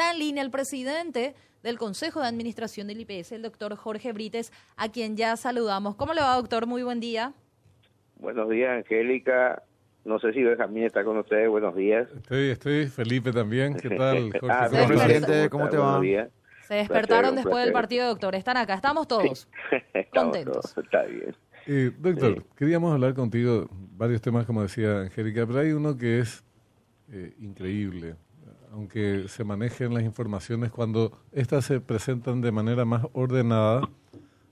está en línea el presidente del Consejo de Administración del IPS, el doctor Jorge Brites, a quien ya saludamos. ¿Cómo le va, doctor? Muy buen día. Buenos días, Angélica. No sé si Benjamín está con ustedes. Buenos días. Estoy, estoy. Felipe también. ¿Qué tal, Jorge? ah, presidente, ¿cómo te va? Se despertaron después del partido, doctor. Están acá. Estamos todos contentos. Está bien. Eh, doctor, queríamos hablar contigo varios temas, como decía Angélica, pero hay uno que es eh, increíble aunque se manejen las informaciones, cuando éstas se presentan de manera más ordenada,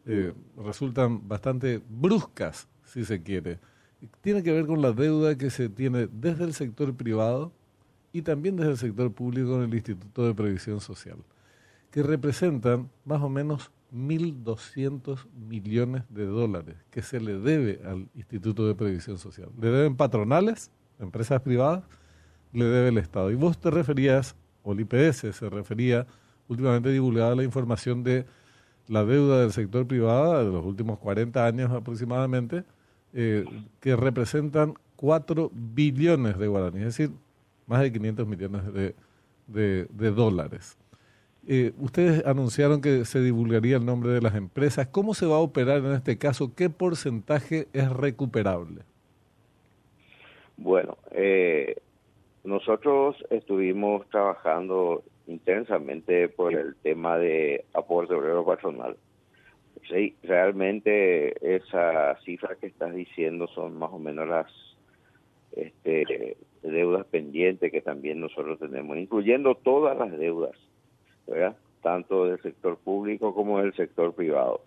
eh, resultan bastante bruscas, si se quiere. Tiene que ver con la deuda que se tiene desde el sector privado y también desde el sector público en el Instituto de Previsión Social, que representan más o menos 1.200 millones de dólares que se le debe al Instituto de Previsión Social. Le deben patronales, empresas privadas, le debe el Estado. Y vos te referías, o el IPS se refería, últimamente divulgada la información de la deuda del sector privado de los últimos 40 años aproximadamente, eh, que representan 4 billones de guaraníes, es decir, más de 500 millones de, dólares. Eh, ustedes anunciaron que se divulgaría el nombre de las empresas. ¿Cómo se va a operar en este caso? ¿Qué porcentaje es recuperable? Bueno, eh, nosotros estuvimos trabajando intensamente por el tema de aporte obrero patronal. Sí, realmente esa cifra que estás diciendo son más o menos las este, deudas pendientes que también nosotros tenemos, incluyendo todas las deudas, ¿verdad? tanto del sector público como del sector privado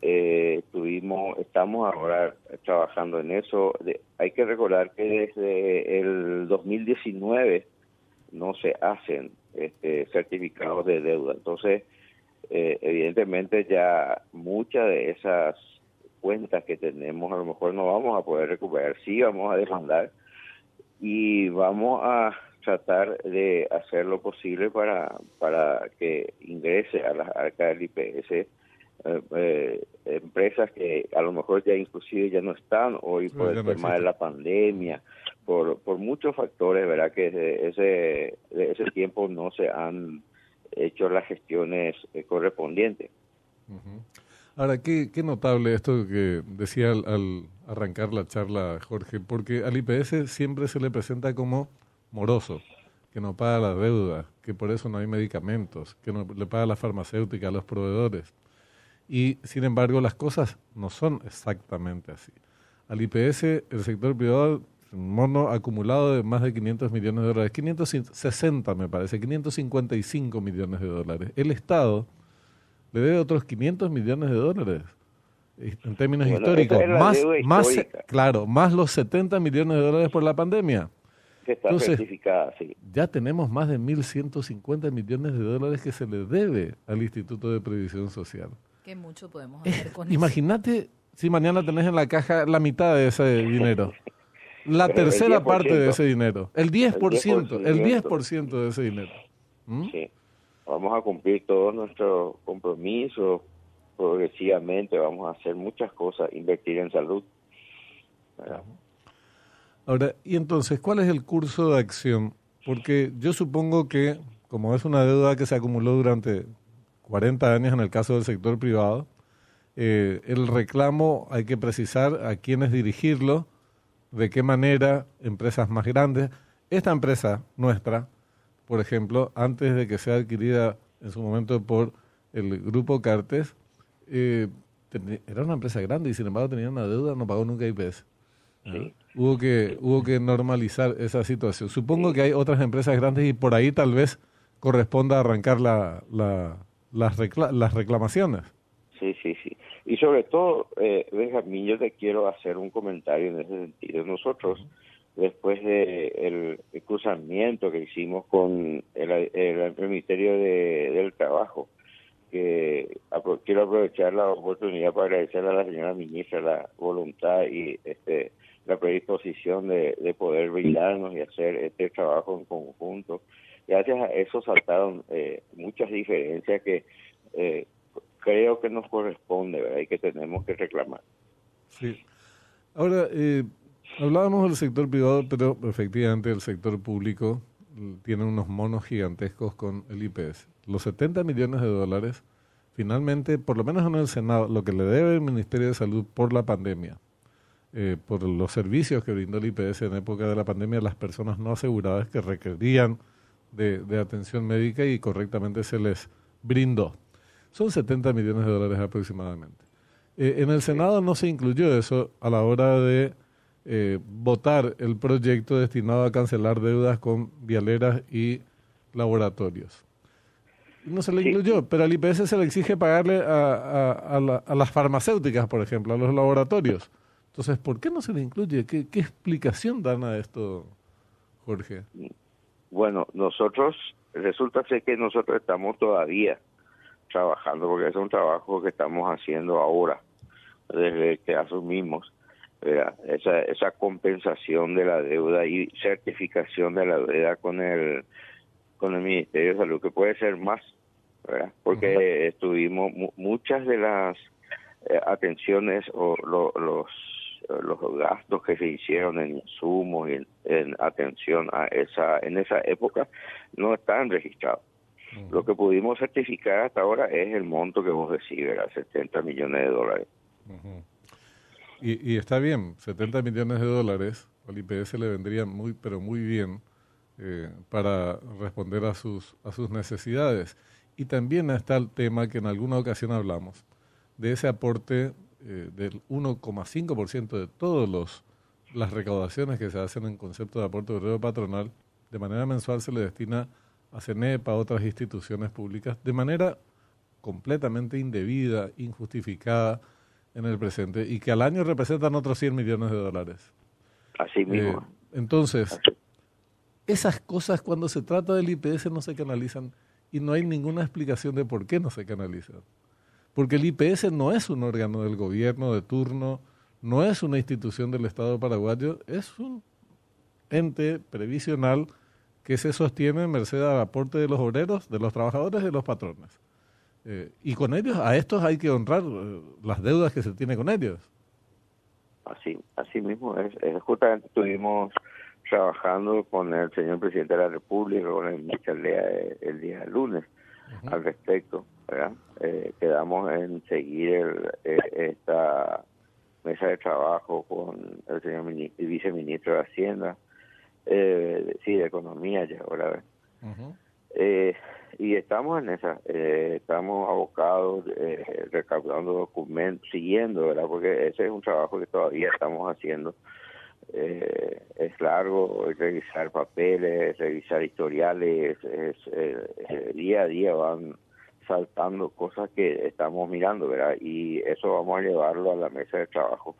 eh, tuvimos, estamos ahora trabajando en eso. hay que recordar que desde el 2019 no se hacen este, certificados de deuda. Entonces, eh, evidentemente ya muchas de esas cuentas que tenemos a lo mejor no vamos a poder recuperar. Sí vamos a demandar y vamos a tratar de hacer lo posible para, para que ingrese a las arcas del IPS eh, eh, empresas que a lo mejor ya inclusive ya no están hoy por el tema de la pandemia, por, por muchos factores, ¿verdad? Que ese, ese tiempo no se han hecho las gestiones eh, correspondientes. Ahora, qué, qué notable esto que decía al, arrancar la charla, Jorge, porque al IPS siempre se le presenta como moroso, que no paga la deuda, que por eso no hay medicamentos, que no le paga la farmacéutica a los proveedores. Y sin embargo, las cosas no son exactamente así. Al IPS, el sector privado, un mono acumulado de más de 500 millones de dólares, 560 me parece, 555 millones de dólares. El Estado le debe otros 500 millones de dólares en términos históricos, más, más, claro, más los 70 millones de dólares por la pandemia. Que está Entonces, sí. Ya tenemos más de 1.150 millones de dólares que se le debe al Instituto de Previsión Social. Que mucho podemos hacer con Imagínate si mañana tenés en la caja la mitad de ese dinero. La tercera parte de ese dinero. El 10%, el 10%, de ese dinero. ¿Mm? Sí. Vamos a cumplir todos nuestros compromisos progresivamente. Vamos a hacer muchas cosas, invertir en salud. Ahora, y entonces, ¿cuál es el curso de acción? Porque yo supongo que, como es una deuda que se acumuló durante 40 años en el caso del sector privado. Eh, el reclamo hay que precisar a quiénes dirigirlo, de qué manera, empresas más grandes. Esta empresa nuestra, por ejemplo, antes de que sea adquirida en su momento por el grupo Cartes, eh, era una empresa grande y sin embargo tenía una deuda, no pagó nunca IPS. Hubo que hubo que normalizar esa situación. Supongo que hay otras empresas grandes y por ahí tal vez corresponda arrancar la, las, las reclamaciones. Sí, sí, sí. Y sobre todo, eh, Benjamín, yo te quiero hacer un comentario en ese sentido. Nosotros, después del de cruzamiento que hicimos con el, Ministerio del Trabajo, que quiero aprovechar la oportunidad para agradecerle a la señora ministra la voluntad y este la predisposición de, de poder brindarnos y hacer este trabajo en conjunto gracias a eso saltaron eh, muchas diferencias que eh, creo que nos corresponde ¿verdad? y que tenemos que reclamar. Sí. Ahora, eh, hablábamos del sector privado, pero efectivamente el sector público tienen unos monos gigantescos con el IPS. Los 70 millones de dólares, finalmente, por lo menos en el Senado, lo que le debe el Ministerio de Salud por la pandemia, eh, por los servicios que brindó el IPS en época de la pandemia a las personas no aseguradas que requerían de, atención médica y correctamente se les brindó. Son 70 millones de dólares aproximadamente. Eh, en el Senado no se incluyó eso a la hora de eh, votar el proyecto destinado a cancelar deudas con vialeras y laboratorios. No se le incluyó, pero al IPS se le exige pagarle a, a, las farmacéuticas, por ejemplo, a los laboratorios. Entonces, ¿por qué no se le incluye? ¿Qué, qué explicación dan a esto, Jorge? Bueno, nosotros, resulta ser que nosotros estamos todavía trabajando, porque es un trabajo que estamos haciendo ahora, desde que asumimos esa, esa compensación de la deuda y certificación de la deuda con el con el Ministerio de Salud, que puede ser más, porque estuvimos muchas de las eh, atenciones o los los gastos que se hicieron en insumos y en, atención a esa en esa época no están registrados. Lo que pudimos certificar hasta ahora es el monto que vos decís, 70 millones de dólares. Y, está bien, 70 millones de dólares al IPS le vendrían muy, pero muy bien eh, para responder a sus, a sus necesidades. Y también está el tema que en alguna ocasión hablamos, de ese aporte eh, del 1,5% de todas las recaudaciones que se hacen en concepto de aporte obrero patronal, de manera mensual se le destina a CENEPA, a otras instituciones públicas, de manera completamente indebida, injustificada, en el presente y que al año representan otros 100 millones de dólares. Así mismo. Eh, entonces, esas cosas cuando se trata del IPS no se canalizan y no hay ninguna explicación de por qué no se canalizan. Porque el IPS no es un órgano del gobierno de turno, no es una institución del Estado paraguayo, es un ente previsional que se sostiene en merced al aporte de los obreros, de los trabajadores y de los patrones. Eh, y con ellos, a estos hay que honrar eh, las deudas que se tiene con ellos. Así, así mismo es. justamente estuvimos trabajando con el señor presidente de la República, con el ministro eh, el día lunes al respecto. Quedamos en seguir esta mesa de trabajo con el señor viceministro de Hacienda, sí, de Economía ya ahora. Uh y estamos en esa, eh, estamos abocados, eh, recaudando documentos, siguiendo, ¿verdad? Porque ese es un trabajo que todavía estamos haciendo. Eh, es largo revisar papeles, revisar historiales, es, eh, día a día van saltando cosas que estamos mirando, ¿verdad? Y eso vamos a llevarlo a la mesa de trabajo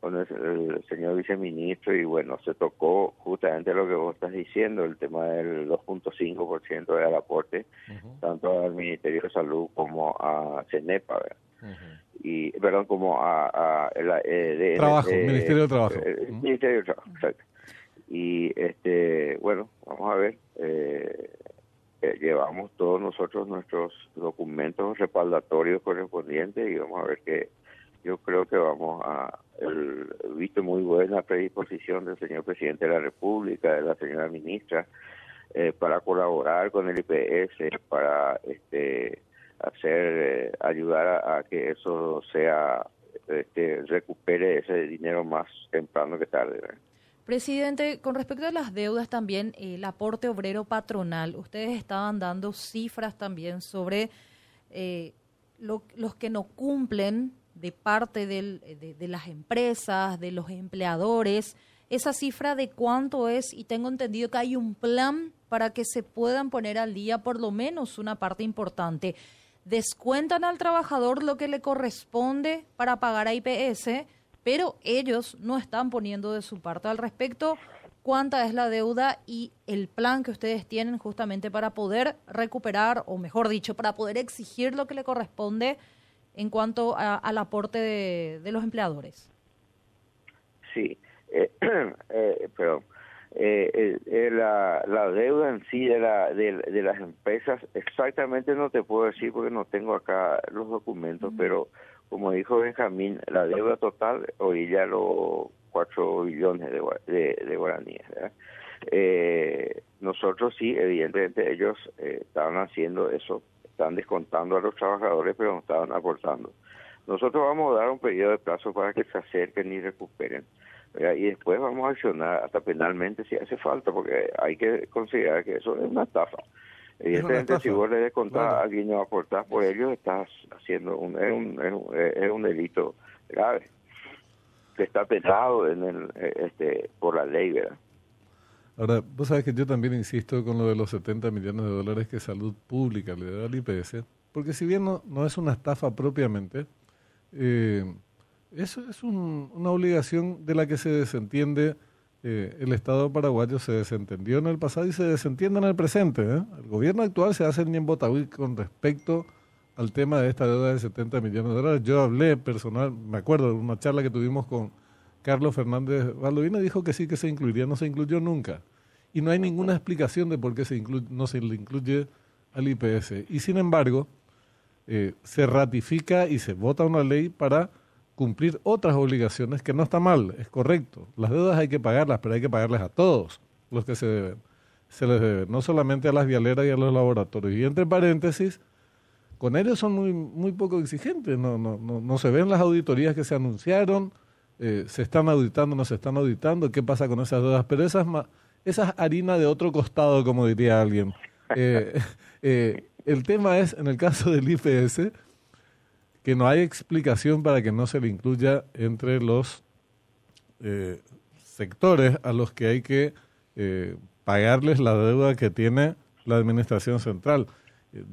con el, señor viceministro y bueno, se tocó justamente lo que vos estás diciendo, el tema del 2.5% del aporte, tanto al Ministerio de Salud como a CENEPA, y perdón, como a, eh, Trabajo, Ministerio de Trabajo. Eh, Ministerio de Trabajo, exacto. Y este, bueno, vamos a ver, eh, llevamos todos nosotros nuestros documentos respaldatorios correspondientes y vamos a ver que yo creo que vamos a el, visto muy buena predisposición del señor presidente de la República, de la señora ministra, eh, para colaborar con el IPS, para este hacer eh, ayudar a, que eso sea este, recupere ese dinero más temprano que tarde. Presidente, con respecto a las deudas también, el aporte obrero patronal, ustedes estaban dando cifras también sobre eh, los que no cumplen de parte de, de, las empresas, de los empleadores, esa cifra de cuánto es y tengo entendido que hay un plan para que se puedan poner al día por lo menos una parte importante. Descuentan al trabajador lo que le corresponde para pagar a IPS, pero ellos no están poniendo de su parte al respecto cuánta es la deuda y el plan que ustedes tienen justamente para poder recuperar, o mejor dicho, para poder exigir lo que le corresponde en cuanto al aporte de, los empleadores. Sí, eh, eh, pero eh, la, la, deuda en sí de, la, de, las empresas, exactamente no te puedo decir porque no tengo acá los documentos, pero como dijo Benjamín, la deuda total hoy ya los 4 billones de, guaraníes. Eh, nosotros sí, evidentemente ellos eh, estaban haciendo eso, están descontando a los trabajadores, pero no estaban aportando. Nosotros vamos a dar un periodo de plazo para que se acerquen y recuperen. Y después vamos a accionar hasta penalmente si hace falta, porque hay que considerar que eso es una estafa. Evidentemente, si vos le descontás a alguien no aportás por ellos, estás haciendo un, es, un, es, un, delito grave. Que está penado en el, este, por la ley, ¿verdad? Ahora, vos sabés que yo también insisto con lo de los 70 millones de dólares que Salud Pública le da al IPS, porque si bien no, no es una estafa propiamente, eh, eso es una obligación de la que se desentiende eh, el Estado paraguayo, se desentendió en el pasado y se desentiende en el presente. ¿eh? El gobierno actual se hace en Botaví con respecto al tema de esta deuda de 70 millones de dólares. Yo hablé personal, me acuerdo de una charla que tuvimos con Carlos Fernández Baldovino, dijo que sí que se incluiría, no se incluyó nunca. Y no hay ninguna explicación de por qué se no se le incluye al IPS. Y sin embargo, eh, se ratifica y se vota una ley para cumplir otras obligaciones que no está mal, es correcto. Las deudas hay que pagarlas, pero hay que pagarles a todos los que se deben. Se les debe, no solamente a las vialeras y a los laboratorios. Y entre paréntesis, con ellos son muy, muy poco exigentes, no, no, no, no se ven las auditorías que se anunciaron, eh, se están auditando, no se están auditando, qué pasa con esas deudas, pero esas, esas harina de otro costado, como diría alguien. Eh, eh, el tema es, en el caso del IPS, que no hay explicación para que no se le incluya entre los eh, sectores a los que hay que eh, pagarles la deuda que tiene la Administración Central.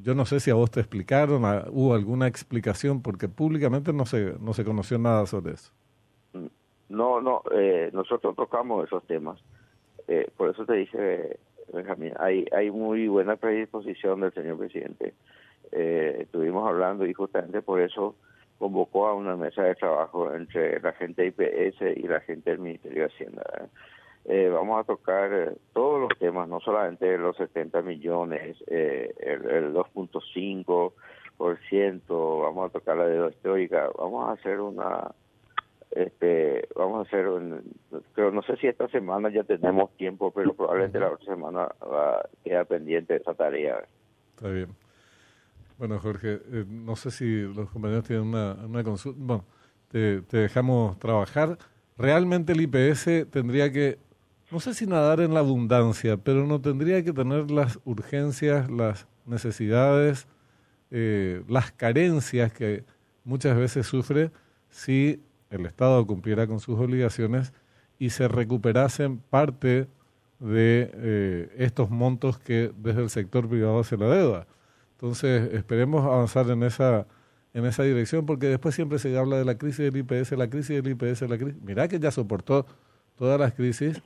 Yo no sé si a vos te explicaron, hubo alguna explicación, porque públicamente no se, no se conoció nada sobre eso. No, no, eh, nosotros tocamos esos temas. por eso te dije, Benjamín, hay, hay muy buena predisposición del señor presidente eh, estuvimos hablando y justamente por eso convocó a una mesa de trabajo entre la gente de IPS y la gente del Ministerio de Hacienda. Eh, vamos a tocar eh, todos los temas, no solamente los 70 millones, eh, el, el 2.5%, vamos a tocar la deuda histórica, vamos a hacer una, este, vamos a hacer, un, pero no sé si esta semana ya tenemos tiempo, pero probablemente la otra semana va a quedar pendiente esa tarea. Está bien. Bueno, Jorge, eh, no sé si los compañeros tienen una, consulta. Bueno, te, dejamos trabajar. Realmente el IPS tendría que, no sé si nadar en la abundancia, pero no tendría que tener las urgencias, las necesidades, eh, las carencias que muchas veces sufre si el Estado cumpliera con sus obligaciones y se recuperasen parte de eh, estos montos que desde el sector privado se la deuda. Entonces, esperemos avanzar en esa en esa dirección, porque después siempre se habla de la crisis del IPS, la crisis del IPS, la crisis. Mirá que ya soportó todas las crisis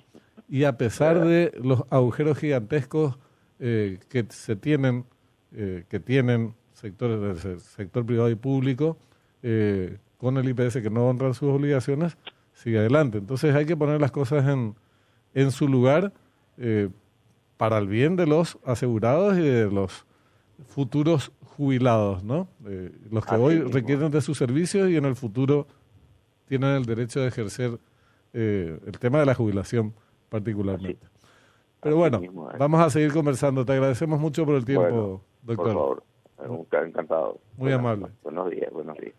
y a pesar de los agujeros gigantescos eh, que se tienen, eh, que tienen sectores del sector privado y público, eh, con el IPS que no honran sus obligaciones, sigue adelante. Entonces hay que poner las cosas en, en su lugar para el bien de los asegurados y de los futuros jubilados, ¿no? Eh, los que hoy requieren de sus servicios y en el futuro tienen el derecho de ejercer eh, el tema de la jubilación particularmente. Pero bueno, vamos a seguir conversando. Te agradecemos mucho por el tiempo, doctor. Por favor, encantado. Muy amable. Buenos días, buenos días.